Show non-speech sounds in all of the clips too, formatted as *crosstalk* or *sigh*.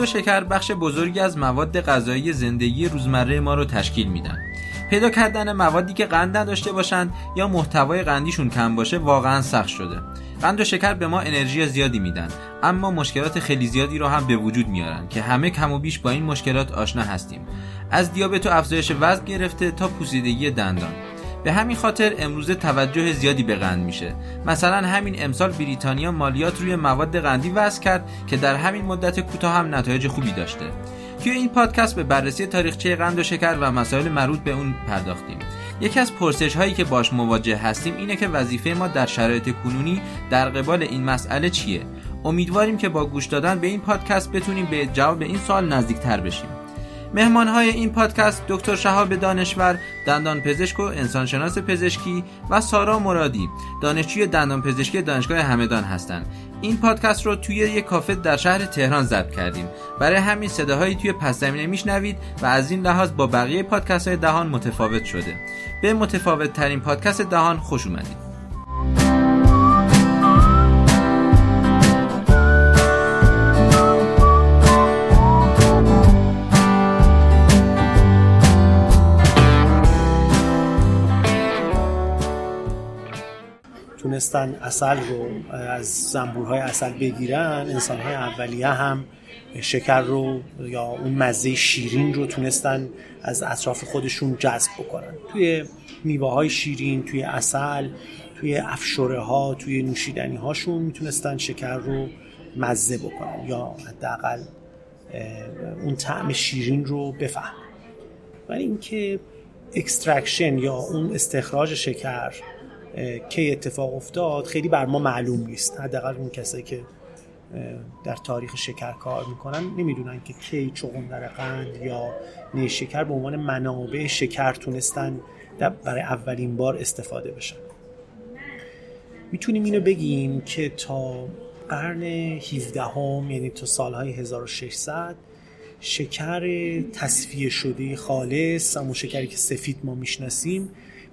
و شکر بخش بزرگی از مواد غذایی زندگی روزمره ما رو تشکیل میدن. پیدا کردن موادی که قند نداشته باشند یا محتوای قندیشون کم باشه واقعا سخت شده. قند و شکر به ما انرژی زیادی میدن اما مشکلات خیلی زیادی رو هم به وجود میارن که همه کم و بیش با این مشکلات آشنا هستیم. از دیابت و افزایش وزن گرفته تا پوسیدگی دندان. به همین خاطر امروزه توجه زیادی به قند میشه. مثلا همین امسال بریتانیا مالیات روی مواد قندی وضع کرد که در همین مدت کوتاه هم نتایج خوبی داشته. توی این پادکست به بررسی تاریخچه قند و شکر و مسائل مربوط به اون پرداختیم. یکی از پرسش هایی که باش مواجه هستیم اینه که وظیفه ما در شرایط کنونی در قبال این مسئله چیه؟ امیدواریم که با گوش دادن به این پادکست بتونیم به جواب این سوال نزدیکتر بشیم. مهمان های این پادکست دکتر شهاب دانشور دندان پزشک و انسانشناس پزشکی و سارا مرادی دانشجوی دندان پزشکی دانشگاه همدان هستند. این پادکست رو توی یک کافه در شهر تهران ضبط کردیم. برای همین صداهایی توی پس زمینه میشنوید و از این لحاظ با بقیه پادکست های دهان متفاوت شده. به متفاوت ترین پادکست دهان خوش اومدید. تونستن اصل رو از زنبورهای اصل بگیرن انسانهای اولیه هم شکر رو یا اون مزه شیرین رو تونستن از اطراف خودشون جذب بکنن. توی میوه های شیرین توی اصل توی افشوره ها توی نوشیدنی هاشون می‌تونستن شکر رو مزه بکنن یا حداقل اون طعم شیرین رو بفهم ولی اینکه extraction یا اون استخراج شکر کی اتفاق افتاد خیلی بر ما معلوم نیست. حداقل اون کسایی که در تاریخ شکر کار می‌کنن نمی‌دونن که کی چغندر قند یا نیشکر به عنوان منابع شکر تونستن برای اولین بار استفاده بشن. می‌تونیم اینو بگیم که تا قرن 17 هم یعنی تا سالهای 1600 شکر تصفیه شده خالص همون شکری که سفید ما می‌شناسیم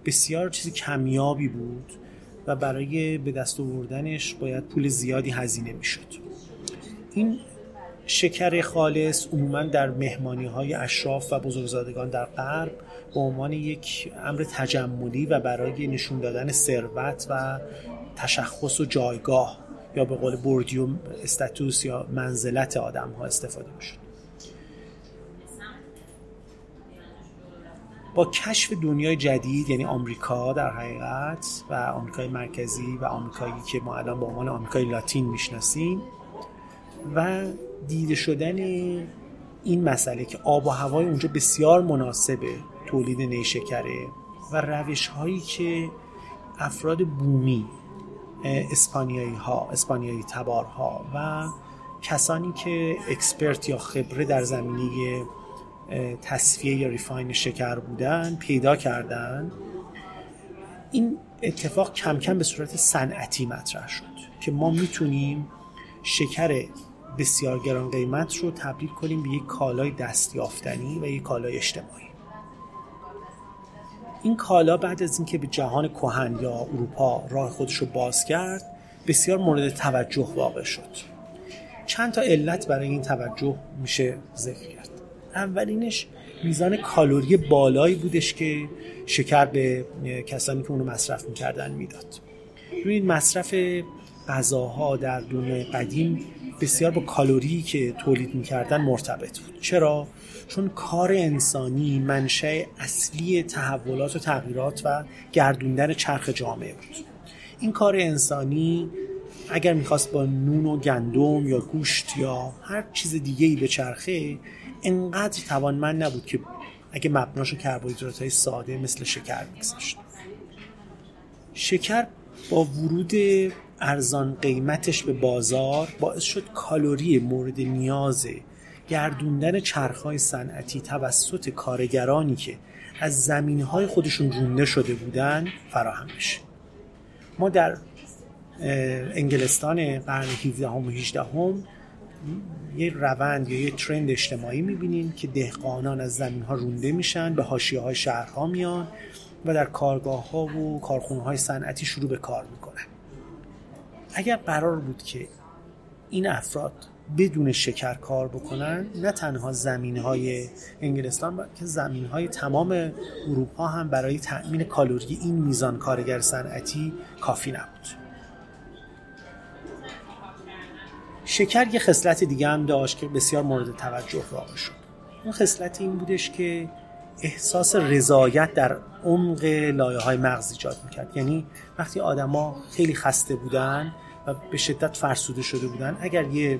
بسیار چیز کمیابی بود و برای به دست آوردنش باید پول زیادی هزینه می‌شد. این شکر خالص عموما در مهمانی های اشراف و بزرگزادگان در غرب به عنوان یک امر تجملی و برای نشون دادن ثروت و تشخص و جایگاه یا به قول بردیو استاتوس یا منزلت آدم ها استفاده می‌شد. با کشف دنیای جدید یعنی آمریکا در حقیقت و آمریکای مرکزی و آمریکایی که ما الان به عنوان آمریکای لاتین می‌شناسیم و دیده شدن این مسئله که آب و هوای اونجا بسیار مناسبه تولید نیشکره و روش هایی که افراد بومی اسپانیایی ها اسپانیایی تبارها و کسانی که expert یا خبره در زمینه تصفیه یا refine شکر بودن پیدا کردن. این اتفاق کم کم به صورت صنعتی مطرح شد که ما می‌تونیم شکر بسیار گران قیمت رو تبدیل کنیم به یک کالای دستیافتنی و یک کالای اجتماعی. این کالا بعد از اینکه به جهان کهن یا اروپا راه خودش رو باز کرد بسیار مورد توجه واقع شد. چند تا علت برای این توجه میشه ذکر کرد. اولینش میزان کالری بالایی بودش که شکر به کسانی که اونو مصرف می‌کردن می‌داد. این مصرف غذاها در دنیای قدیم بسیار با کالری که تولید می‌کردن مرتبط بود. چرا؟ چون کار انسانی منشأ اصلی تحولات و تغییرات و گردوندن چرخ جامعه بود. این کار انسانی اگر می‌خواست با نون و گندم یا گوشت یا هر چیز دیگه ای به چرخه انقدر توانمند نبود که اگه مبناشو کربوهیدرات های ساده مثل شکر میگذاشت شکر با ورود ارزان قیمتش به بازار باعث شد کالری مورد نیاز گردوندن چرخهای صنعتی توسط کارگرانی که از زمینه های خودشون رونده شده بودن فراهم بشه. ما در انگلستان قرن 17 و 18 هم یه روند یا یه ترند اجتماعی می‌بینیم که دهقانان از زمین ها رونده میشن به حاشیه های شهرها میان و در کارگاه ها و کارخونه های صنعتی شروع به کار می‌کنن. اگر قرار بود که این افراد بدون شکر کار بکنن نه تنها زمین های انگلستان بلکه زمین های تمام اروپا هم برای تأمین کالری این میزان کارگر صنعتی کافی نبود. شکر یه خصلت دیگه هم داشت که بسیار مورد توجه واقع شد. اون خصلت این بودش که احساس رضایت در عمق لایه های مغز ایجاد می‌کرد. یعنی وقتی آدما خیلی خسته بودن و به شدت فرسوده شده بودن اگر یه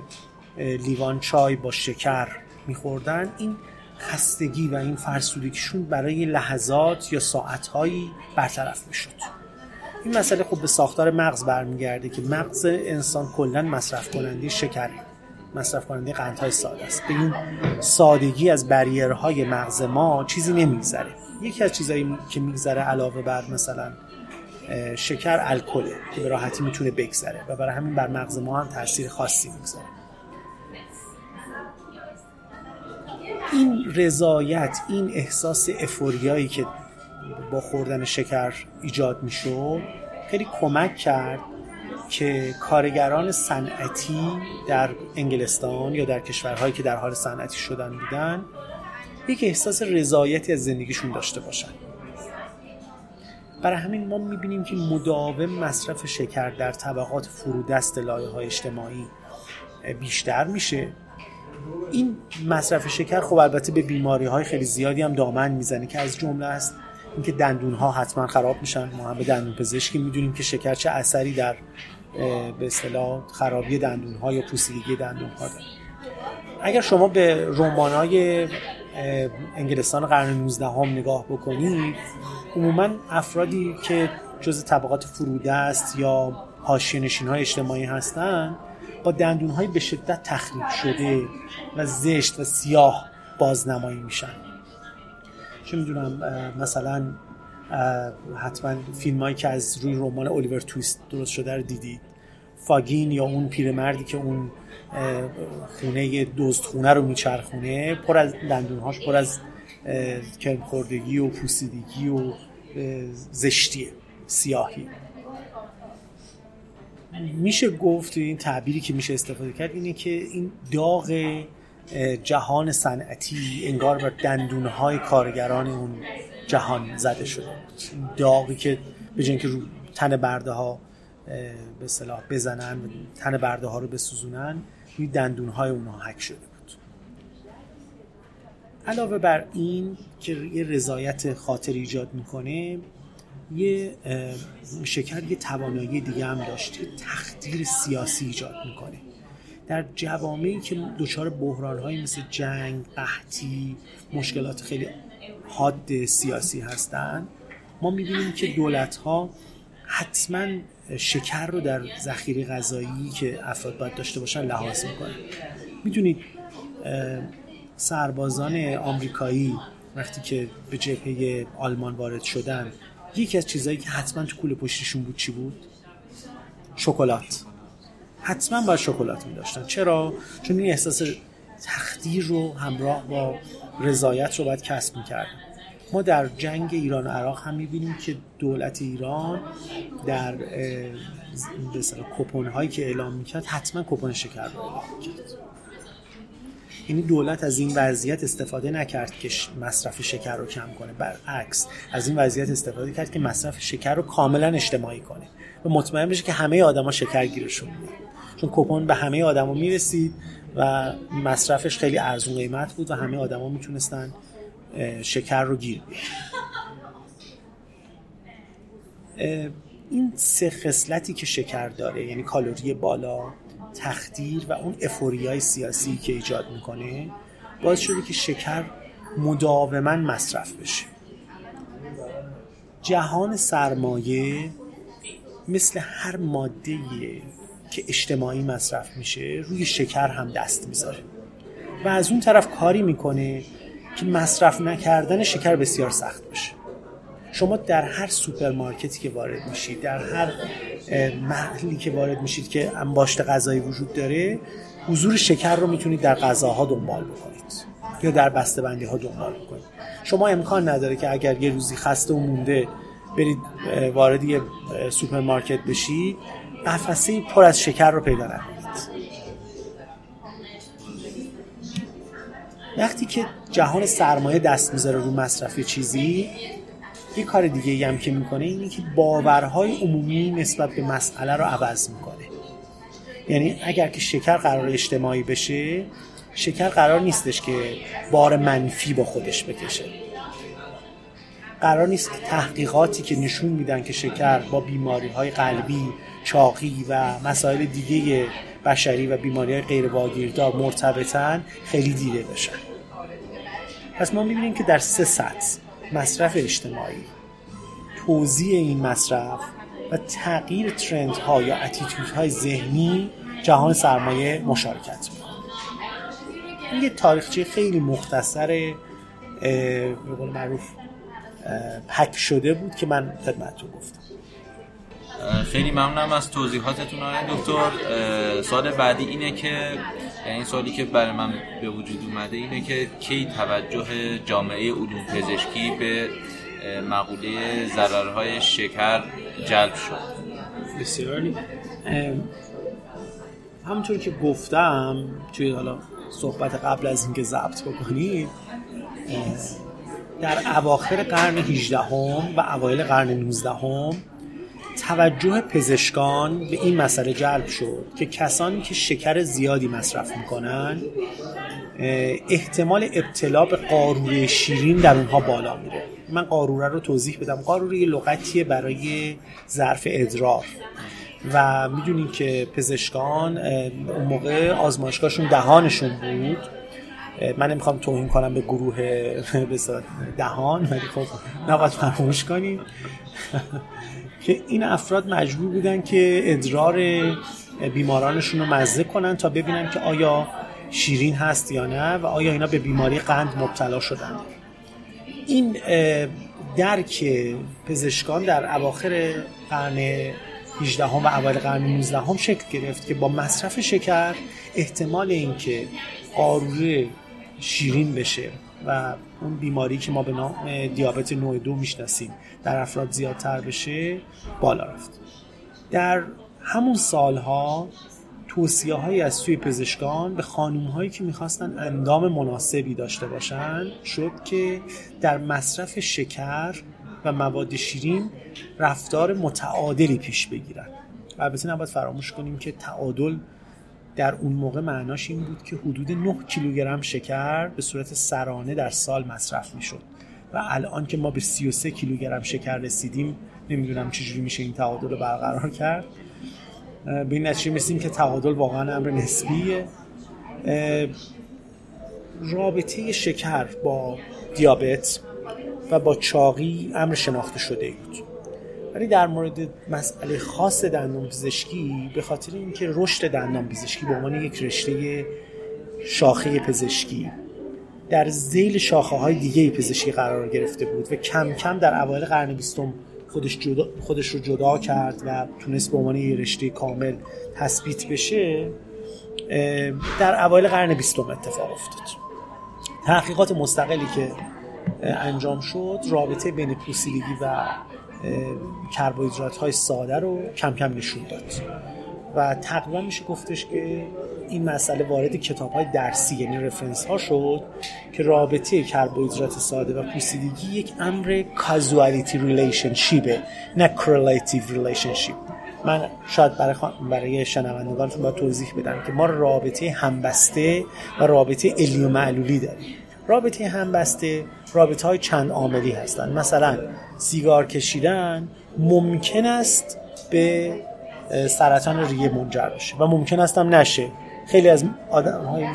لیوان چای با شکر میخوردن این خستگی و این فرسودگیشون برای لحظات یا ساعتهایی برطرف می‌شد. این مسئله خب به ساختار مغز برمیگرده که مغز انسان کلا مصرف کننده شکر مصرف کننده قندهای ساده است. به این سادگی از بریرهای مغز ما چیزی نمیگذره. یکی از چیزهایی که میگذره علاوه بر مثلا شکر الکله که به راحتی می‌تونه بگذره و برای همین بر مغز ما هم تاثیر خاصی می‌گذاره. این رضایت این احساس افوریایی که با خوردن شکر ایجاد می‌شد. خیلی کمک کرد که کارگران صنعتی در انگلستان یا در کشورهایی که در حال صنعتی شدن بودن یک احساس رضایتی از زندگیشون داشته باشن. برای همین ما می‌بینیم که مداوم مصرف شکر در طبقات فرودست لایه های اجتماعی بیشتر میشه. این مصرف شکر خب البته به بیماری های خیلی زیادی هم دامن می‌زنه که از جمله است اینکه دندون ها حتما خراب میشن. ما هم به دندون پزشکی می‌دونیم که شکر چه اثری در به اصطلاح خرابی دندون ها یا پوسیدگی دندون ها داره. اگر شما به رمان های انگلستان قرن 19 هم نگاه بکنید عموما افرادی که جز طبقات فروده است یا حاشیه نشین های اجتماعی هستند با دندون های به شدت تخریب شده و زشت و سیاه بازنمایی میشن. چه می‌دونم مثلا حتما فیلم هایی که از روی رمان الیور تویست درست شده رو دیدید. فاگین یا اون پیرمردی که اون خونه دوست خونه رو میچرخونه پر از دندونهاش پر از کرم خوردگی و پوسیدگی و زشتیه سیاهی. میشه گفت این تعبیری که میشه استفاده کرد اینه که این داغ جهان صنعتی انگار بر دندونهای کارگران اون جهان زده شده داغی که به که رو تن برده ها به صلاح بزنن تن برده ها رو بسوزونن روی دندون های اونها حک شده بود. علاوه بر این که یه رضایت خاطر ایجاد می‌کنه یه شکر یه توانایی دیگه هم داشت تخدیر سیاسی ایجاد می‌کنه. در جوامعی که دچار بحران های مثل جنگ، قحطی، مشکلات خیلی حاد سیاسی هستند ما می‌بینیم که دولت ها حتما شکر رو در ذخیره غذایی که افراد باید داشته باشن لحاظ می‌کنن. می‌دونید سربازان آمریکایی وقتی که به جبهه آلمان وارد شدن یکی از چیزهایی که حتما تو کوله پشتشون بود چی بود؟ شکلات. حتما باید شکلات می داشتن چرا؟ چون این احساس تخدیر رو همراه با رضایت رو باید کسب می‌کردن. ما در جنگ ایران و عراق هم می‌بینیم که دولت ایران در کپون هایی که اعلام می‌کرد حتما کپون شکر رو اعلام می‌کرد. یعنی دولت از این وضعیت استفاده نکرد که مصرف شکر رو کم کنه. برعکس از این وضعیت استفاده کرد که مصرف شکر رو کاملا اجتماعی کنه و مطمئن بشه که همه آدما شکر گیرشون میاد چون کپون به همه آدما می‌رسید و مصرفش خیلی ارزون قیمت بود و همه آدما می‌تونستن شکر رو گیر این سه خصلتی که شکر داره یعنی کالری بالا تخدیر و اون افوریای سیاسی که ایجاد می‌کنه باعث شده که شکر مداوما مصرف بشه. جهان سرمایه مثل هر ماده که اجتماعی مصرف میشه روی شکر هم دست می‌ذاره. و از اون طرف کاری می‌کنه که مصرف نکردن شکر بسیار سخت بشه. شما در هر سوپرمارکتی که وارد میشید در هر محلی که وارد میشید که انباشت غذایی وجود داره حضور شکر رو می‌تونید در غذاها دنبال بکنید یا در بندی ها دنبال بکنید. شما امکان نداره که اگر یه روزی خسته و مونده برید وارد یه سوپرمارکت بشید قفسه پر از شکر رو پیدا نکنید. وقتی که جهان سرمایه دست می‌ذاره رو مصرف چیزی یه کار دیگه هم که می‌کنه اینه که باورهای عمومی نسبت به مسئله رو عوض می‌کنه. یعنی اگر که شکر قرار اجتماعی بشه شکر قرار نیستش که بار منفی با خودش بکشه. قرار نیست که تحقیقاتی که نشون میدن که شکر با بیماری های قلبی چاقی و مسائل دیگه بشری و بیماری های غیر واگیردار مرتبطن خیلی دیده بشن پس ما می‌بینیم که در سه سطح مصرف اجتماعی توضیح این مصرف و تغییر ترند ها یا اتیتود های ذهنی جهان سرمایه مشارکت می‌کنه. این یه تاریخچه خیلی مختصر به قول معروف پک شده بود که من خدمتتون گفتم. خیلی ممنونم از توضیحاتتون آقای دکتر. سال بعدی اینه که یعنی سوالی که برای من به وجود اومده اینه که کی توجه جامعه علوم پزشکی به مقوله ضررهای شکر جلب شد؟ بسیار همونطور که گفتم توی حالا صحبت قبل از اینکه ضبط بکنید در اواخر قرن 18 هم و اوایل قرن 19 هم توجه پزشکان به این مسئله جلب شد که کسانی که شکر زیادی مصرف می‌کنن احتمال ابتلا به قاروره شیرین در اونها بالا میره. من قاروره رو توضیح بدم. قاروره یه لغتیه برای ظرف ادرار. و می‌دونین که پزشکان اون موقع آزمایشگاهشون دهانشون بود. من نمی‌خوام توهین کنم به گروه دهان ولی خب نباید فراموش کنیم. که این افراد مجبور بودن که ادرار بیمارانشون رو مزه کنن تا ببینن که آیا شیرین هست یا نه و آیا اینا به بیماری قند مبتلا شدن. این درک پزشکان در اواخر قرن 18 هم و اوایل قرن 19 هم شکل گرفت که با مصرف شکر احتمال اینکه قاروره شیرین بشه و اون بیماری که ما به نام دیابت نوع دو می‌شناسیم در افراد زیادتر بشه بالا رفت. در همون سالها توصیه هایی از سوی پزشکان به خانوم هایی که می‌خواستن اندام مناسبی داشته باشن شد که در مصرف شکر و مواد شیرین رفتار متعادلی پیش بگیرن. البته نباید فراموش کنیم که تعادل در اون موقع معناش این بود که حدود 9 کیلوگرم شکر به صورت سرانه در سال مصرف می‌شد. و الان که ما به 33 کیلوگرم شکر رسیدیم نمی‌دونم چجوری میشه این تعادل رو برقرار کرد. به این نتیجه میسیم که تعادل واقعا امر نسبیه. رابطه شکر با دیابت و با چاقی امر شناخته شده بود. ولی در مورد مسئله خاص دندان پزشکی به خاطر اینکه رشد دندان پزشکی به عنوان یک رشته شاخه پزشکی در زیل شاخه های دیگه پزشکی قرار گرفته بود و کم کم در اوایل قرن بیستم خودش, جدا خودش رو جدا کرد و تونست به عنوان یک رشته کامل تثبیت بشه در اوایل قرن بیستم اتفاق افتاد. تحقیقات مستقلی که انجام شد رابطه بین پوسیدگی و کربوهیدرات های ساده رو کم کم نشون داد. و تقریبا میشه گفتش که این مسئله وارد کتاب های درسی یعنی reference ها شد که رابطه کربوهیدرات ساده و پوسیدگی یک امر causality relationship ه نه correlative relationship من شاید برای, برای شنوندگانتون باید توضیح بدم که ما رابطه همبسته و رابطه علی و معلولی داریم. رابطه همبسته رابطه های چند عاملی هستند مثلا سیگار کشیدن ممکن است به سرطان ریه منجر بشه و ممکن است هم نشه. خیلی از آدم های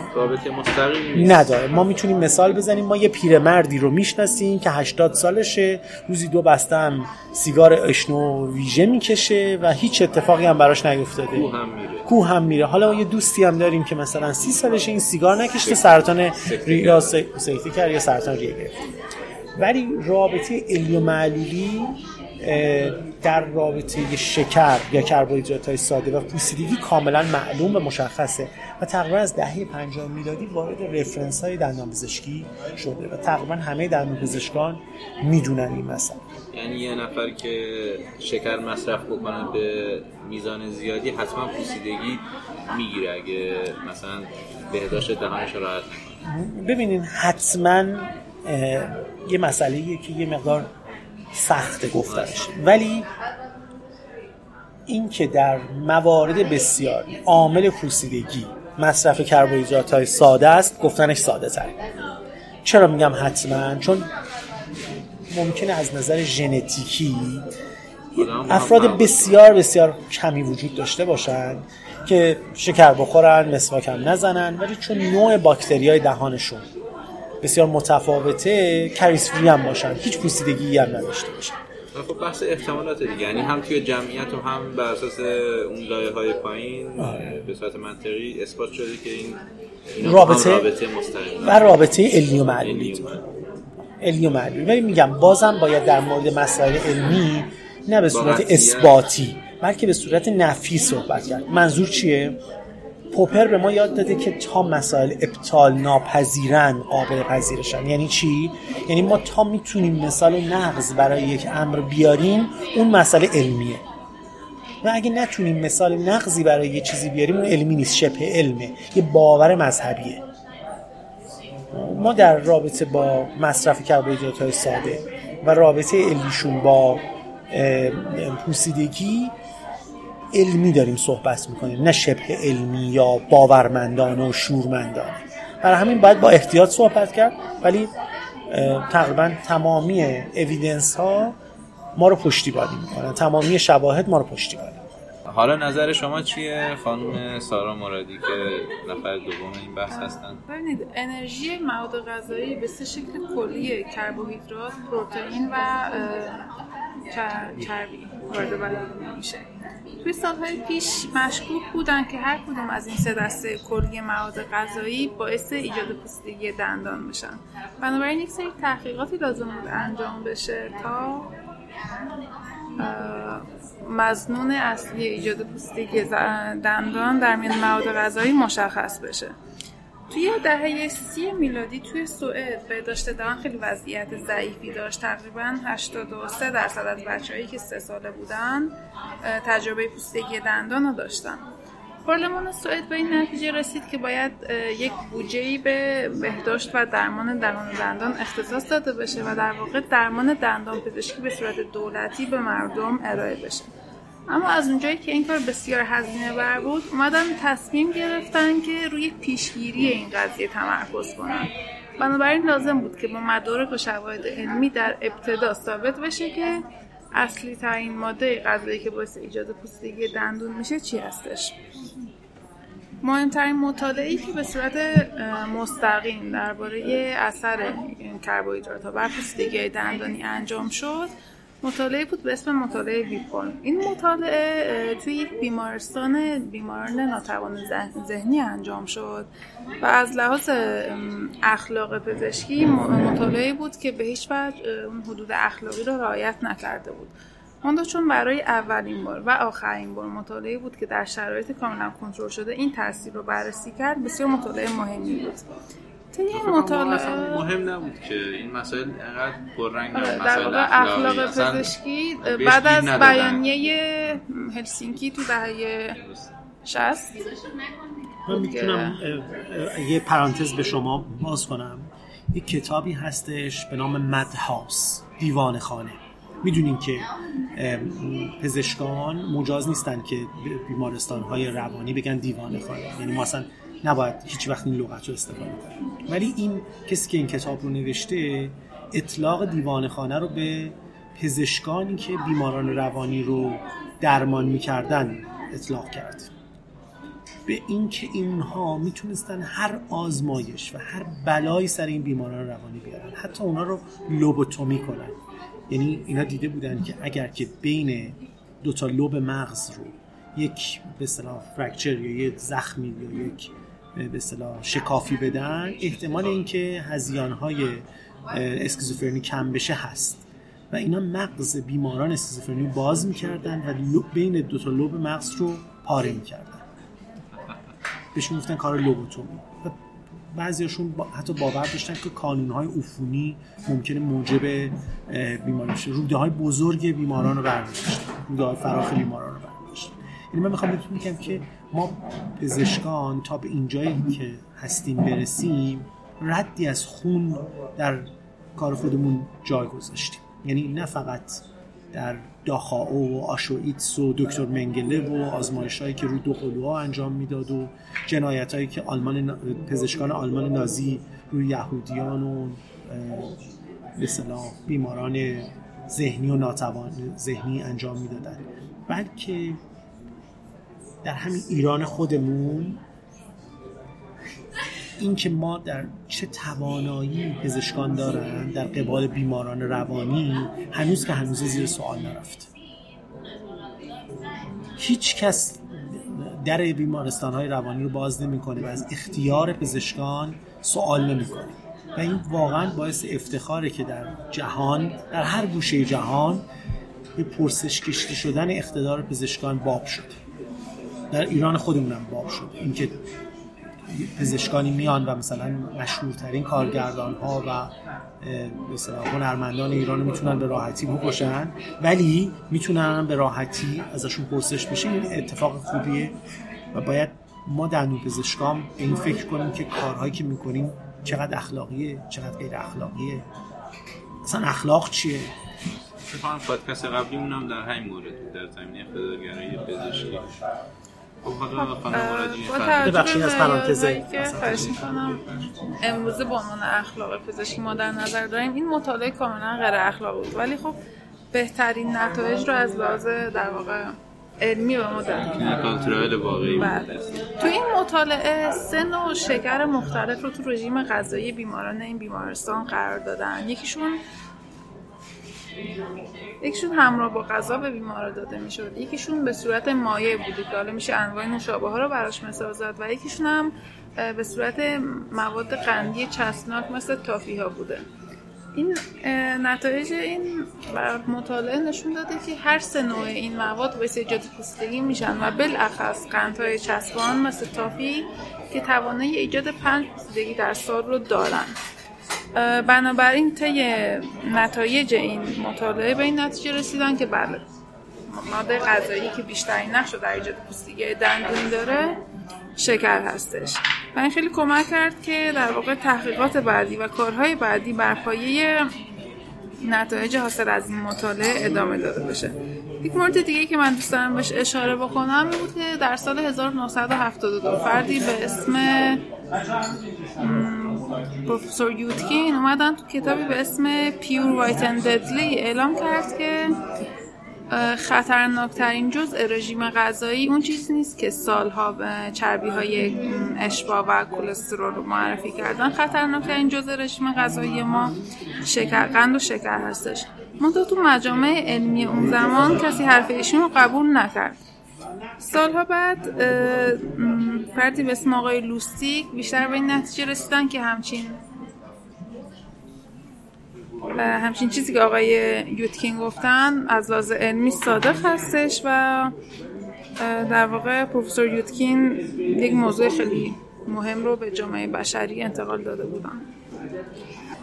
مستقیم نداره. ما می‌تونیم مثال بزنیم. ما یه پیرمردی رو می‌شناسیم که 80 سالشه. روزی دو بسته هم سیگار اشنو ویژه می‌کشه و هیچ اتفاقی هم براش نیفتاده. کوه هم میره. کوه هم میره. حالا یه دوستی هم داریم که مثلا 30 سالشه این سیگار نکشته سرطان ریه سکته کرد یا سرطان ریه گرفت. ولی رابطه الی و معلولی در رابطه شکر یا کربوهیدرات های ساده و پوسیدگی کاملا معلوم و مشخصه و تقریبا از دهه 50 میلادی وارد رفرنس های دندان پزشکی شده و تقریبا همه دندان پزشکان می‌دونن این مثلا یعنی یه نفر که شکر مصرف بکنه به میزان زیادی حتما پوسیدگی می‌گیره اگه مثلا بهداشت دهانش راحت نکنه. ببینین حتما یه مسئله که یه مقدار سخته گفتنش. ولی این که در موارد بسیار عامل پوسیدگی مصرف کربوهیدرات های ساده است گفتنش ساده تر. چرا میگم حتما؟ چون ممکنه از نظر ژنتیکی افراد بسیار بسیار کمی وجود داشته باشند که شکر بخورن مسواک هم نزنن ولی چون نوع باکتری های دهانشون بسیار متفاوته کریس فری هم باشن. هیچ پوسیدگی هم نداشته باشن. خب بحث احتمالات دیگه. یعنی هم توی جمعیت و هم بر اساس اون لایه های پایین آره. به صورت منطقی اثبات شده که این رابطه رابطه و رابطه علمی و معلولی علمی و معلولی ولی میگم بازم باید در مورد مسائل علمی نه به صورت اثباتی بلکه به صورت نفی صحبت کرد. منظور چیه؟ پوپر به ما یاد داده که تا مسائل ابطال ناپذیرن قابل پذیرشن. یعنی چی؟ یعنی ما تا می‌تونیم مثال نقض برای یک امر بیاریم اون مسئله علمیه. و اگه نتونیم مثال نقضی برای یه چیزی بیاریم اون علمی نیست شبه علمه. یه باور مذهبیه. ما در رابطه با مصرف کربوهیدرات های ساده و رابطه علیشون با پوسیدگی علمی داریم صحبت می‌کنیم نه شبه علمی یا باورمندانه و شورمندانه برای همین باید با احتیاط صحبت کرد ولی تقریبا تمامی اویدنس ها ما رو پشتیبانی می‌کنن تمامی شواهد ما رو پشتیبانی حالا نظر شما چیه خانم سارا مرادی که نفر دوم این بحث هستن؟ ببینید انرژی مواد غذایی به سه شکل کلی کربوهیدرات پروتئین و چربی وارد بدن میشه. توی سالهای پیش مشکوک بودن که هر کدوم از این سه دسته کلی مواد غذایی باعث ایجاد پوسیدگی دندان بشن. بنابراین یک سری تحقیقاتی لازم بود انجام بشه تا مزنون اصلی ایجاد پوسیدگی دندان در میان مواد غذایی مشخص بشه. توی دهه سی میلادی توی سوئد بهداشت دهان خیلی وضعیت ضعیفی داشت. تقریبا 83 درصد از بچههایی که سه ساله بودن تجربه پوستگی دندان رو داشتن. پارلمان سوئد به این نتیجه رسید که باید یک بودجه‌ای به بهداشت و درمان و دندان اختصاص داده بشه و در واقع درمان دندان پزشکی به صورت دولتی به مردم ارائه بشه. اما از اونجایی که این کار بسیار هزینه بر بود اومدن تصمیم گرفتن که روی پیشگیری این قضیه تمرکز کنن. بنابراین لازم بود که با مدارک و شواهد علمی در ابتدا ثابت بشه که اصلی ترین ماده غذایی که باعث ایجاد پوستگی دندون میشه چی هستش. مهمترین مطالعه‌ای که به صورت مستقیم درباره اثر کربوهیدرات ها بر پوستگی دندانی انجام شد مطالعه بود به اسم مطالعه ویپورن این مطالعه توی یک بیمارستان بیماران ناتوان ذهنی انجام شد و از لحاظ اخلاق پزشکی مطالعه بود که به هیچ وجه اون حدود اخلاقی رو رعایت نکرده بود. منتها چون برای اولین بار و آخرین بار مطالعه بود که در شرایط کاملا کنترل شده این تاثیر رو بررسی کرد بسیار مطالعه مهمی بود. مطالعه مهم نبود که این مسائل انقدر پررنگ آره، در واقع اخلاق پزشکی بعد از بیانیه هلسینکی تو دهه 60 من می‌تونم یه پرانتز به شما باز کنم. یک کتابی هستش به نام مدهاس دیوان خانه. می‌دونین که پزشکان مجاز نیستن که بیمارستان های روانی بگن دیوان خانه. یعنی ما اصلا نباید هیچ وقت این لغت رو استفاده کنیم ولی این کسی که این کتاب رو نوشته اطلاق دیوان خانه رو به پزشکانی که بیماران روانی رو درمان می‌کردن اطلاق کرد. به اینکه اینها می‌تونستن هر آزمایش و هر بلایی سر این بیماران روانی بیارن حتی اونا رو لوبوتومی کنن. یعنی اینا دیده بودن که اگر که بین دو تا لوب مغز رو یک به اصطلاح فرکچر یا یک زخمی یا یک به اصطلاح شکافی بدن احتمال اینکه هزیان های اسکیزوفرنی کم بشه هست. و اینا مغز بیماران اسکیزوفرنی باز می‌کردن و بین دو تا لوب مغز رو پاره می‌کردن. بهشون گفتن کار لوبوتومی. و بعضیاشون حتی باور داشتن که های عفونی ممکنه موجب بیماری بشه. روده های بزرگ بیماران رو برداشتن. روده های فراخ بیماران رو برداشتن. یعنی من می‌خوام بهتون که ما پزشکان تا به اینجایی که هستیم برسیم ردی از خون در کار خودمون جای گذاشتیم. یعنی نه فقط در داخاو و آشویتس و دکتر منگله و آزمایش هایی که رو دو قلوها انجام می‌داد و جنایت هایی که آلمان پزشکان آلمان نازی روی یهودیان و به بیماران ذهنی و ناتوان ذهنی انجام می‌دادن بلکه در همین ایران خودمون. اینکه ما در چه توانایی پزشکان دارن در قبال بیماران روانی هنوز که هنوز زیر سوال نرفته هیچ کس در بیمارستان های روانی رو باز نمی‌کنه و از اختیار پزشکان سوال نمی‌کنه. و این واقعا باعث افتخاره که در جهان در هر گوشه جهان به پرسش کشته شدن اقتدار پزشکان باب شده در ایران خودمونم باب شده اینکه پزشکانی میان و مثلا مشهورترین کارگردان ها و مثلا هنرمندان ایران می‌تونن به راحتی بکشن. ولی می‌تونن به راحتی ازشون پرسش بشه. این اتفاق خوبیه و باید ما در نوع پزشکام این فکر کنیم که کارهایی که می‌کنیم چقدر اخلاقیه چقدر غیر اخلاقیه. اصلا اخلاق چیه؟ فکر پادکست قبلی اونم در همین مورد در زمینه اقتدارگرایی پزشکی. ببخشید از پرانتزه. خواهش می‌کنم. امروزه به عنوان اخلاق پزشکی ما در نظر داریم. این مطالعه کاملا غیر اخلاقی بود. ولی خب بهترین نتایج رو از لحاظ در واقع علمی به ما واقعی بله. تو این مطالعه سن و شکر مختلف رو تو رژیم غذایی بیماران این بیمارستان قرار دادن. یکیشون یکیشون همراه با غذا به بیمارا داده می‌شد. یکیشون به صورت مایع بوده که حالا میشه انواع نوشابه ها رو براش مثال زد. و یکیشون هم به صورت مواد قندی چسبناک مثل تافی ها بوده. این نتایج این مطالعه نشون داده که هر سه نوع این مواد باعث ایجاد پوستگی میشن و بالاخص قندهای چسبان مثل تافی که توانایی ایجاد پنج پوستگی در سال رو دارن. بنابراین طی نتایج این مطالعه به این نتیجه رسیدن که بله ماده غذایی که بیشترین نقش در ایجاد پوستگی دندون داره شکر هستش. و این خیلی کمک کرد که در واقع تحقیقات بعدی و کارهای بعدی بر پایه نتایج حاصل از این مطالعه ادامه داده بشه. یک مورد دیگه که من دوست دارم بهش اشاره بکنم این بود که در سال 1972 فردی به اسم پروفسور یوتکین اومدن تو کتابی به اسم پیور وایت اند ددلی اعلام کرد که خطرناکترین جزء رژیم غذایی اون چیزی نیست که سالها چربی های اشبا و کلسترول رو معرفی کردن. خطرناکترین جزء رژیم غذایی ما شکر قند و شکر هستش. منتها تو مجامع علمی اون زمان کسی حرف ایشون رو قبول نکرد. سالها بعد فردی به اسم آقای لوستیگ بیشتر به این نتیجه رسیدن که همچین همچین چیزی که آقای یودکین گفتن از لحاظ علمی صادق هستش و در واقع پروفسور یودکین یک موضوع خیلی مهم رو به جامعه بشری انتقال داده بودن.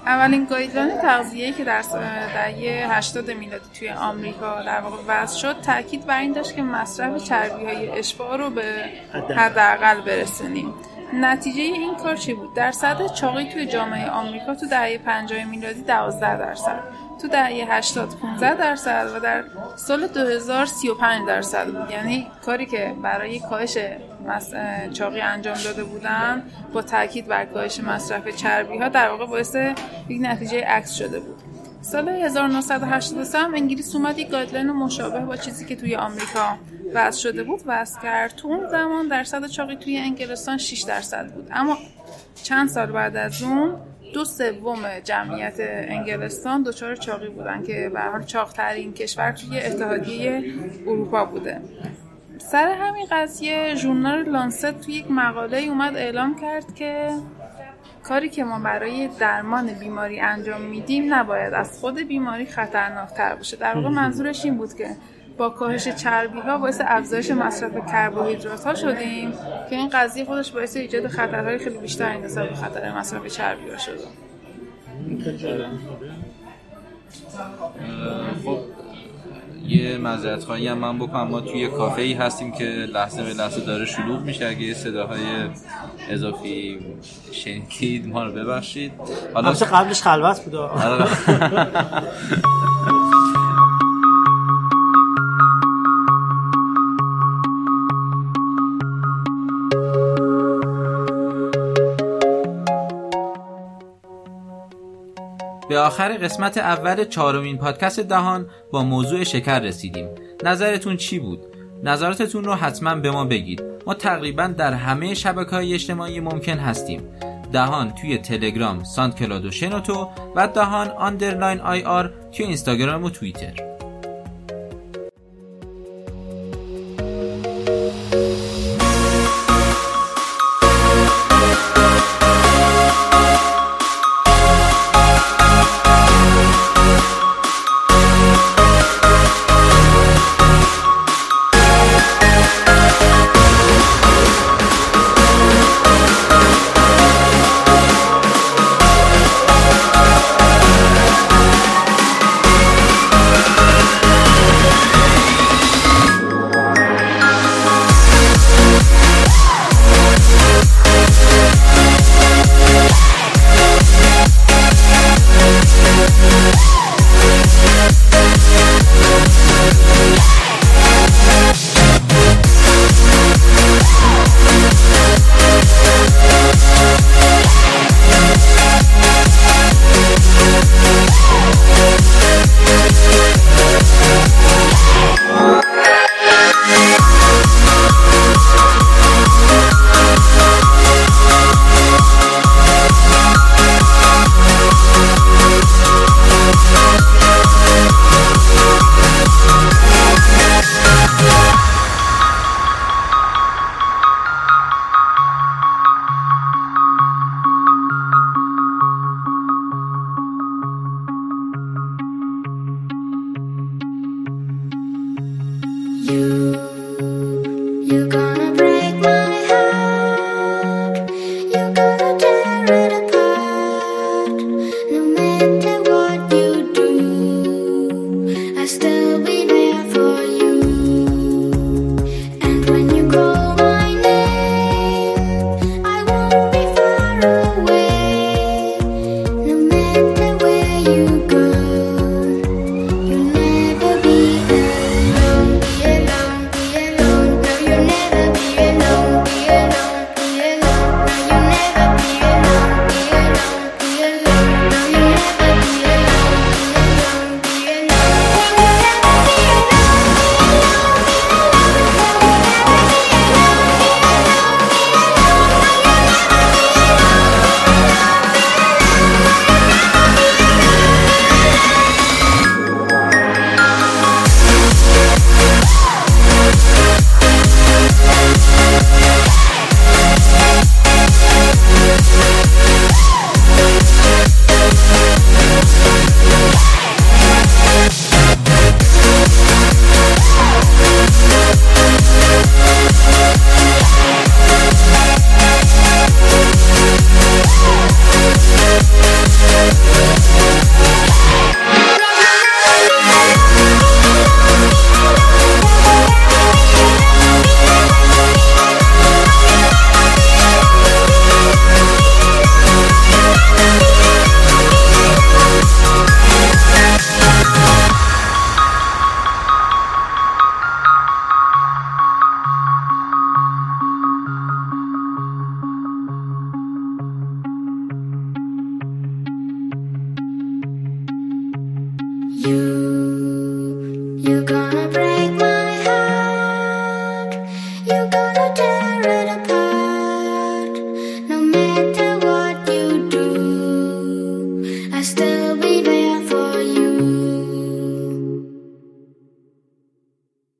اولین guideline تغذیه که در دهه 80 میلادی توی آمریکا در واقع وضع شد تاکید بر این داشت که مصرف چربی های اشباع رو به حداقل. برسونیم. نتیجه این کار چی بود؟ درصد چاقی توی جامعه آمریکا تو دهه 50 میلادی 12 درصد تو دهه 80 15 درصد و در سال 2035 درصد بود. یعنی کاری که برای کاهش چاقی انجام داده بودن با تاکید بر کاهش مصرف چربی ها در واقع باعث یک نتیجه عکس شده بود. سال 1983 هم انگلیس اومد یک گایدلاین مشابه با چیزی که توی آمریکا وضع شده بود. وضع کرد. تو اون زمان درصد چاقی توی انگلستان 6 درصد بود. اما چند سال بعد از اون دو سوم جمعیت انگلستان دچار چاقی بودن که به حال چاقترین کشور توی اتحادیه اروپا بوده. سر همین قضیه ژورنال لانست توی یک مقاله اومد اعلام کرد که کاری که ما برای درمان بیماری انجام میدیم نباید از خود بیماری خطرناکتر باشه. در واقع منظورش این بود که با کاهش چربی ها باعث افزایش مصرف کربوهیدرات ها شدیم که این قضیه خودش باعث ایجاد خطرهای خیلی بیشتر نسبت به خطر مصرف چربی ها شده. خب یه مذارت خواهی هم من بکنم. ما توی کافه ای هستیم که لحظه به لحظه داره شلوغ میشه. اگه صداهای اضافی شنیدید ما رو ببخشید. حالا قبلش خلوت بود. *laughs* آخر قسمت اول چهارمین پادکست دهان با موضوع شکر رسیدیم. نظرتون چی بود؟ نظراتتون رو حتما به ما بگید. ما تقریبا در همه شبکه های اجتماعی ممکن هستیم. دهان توی تلگرام، SoundCloud و شنوتو و دهان underline IR توی اینستاگرام و توییتر.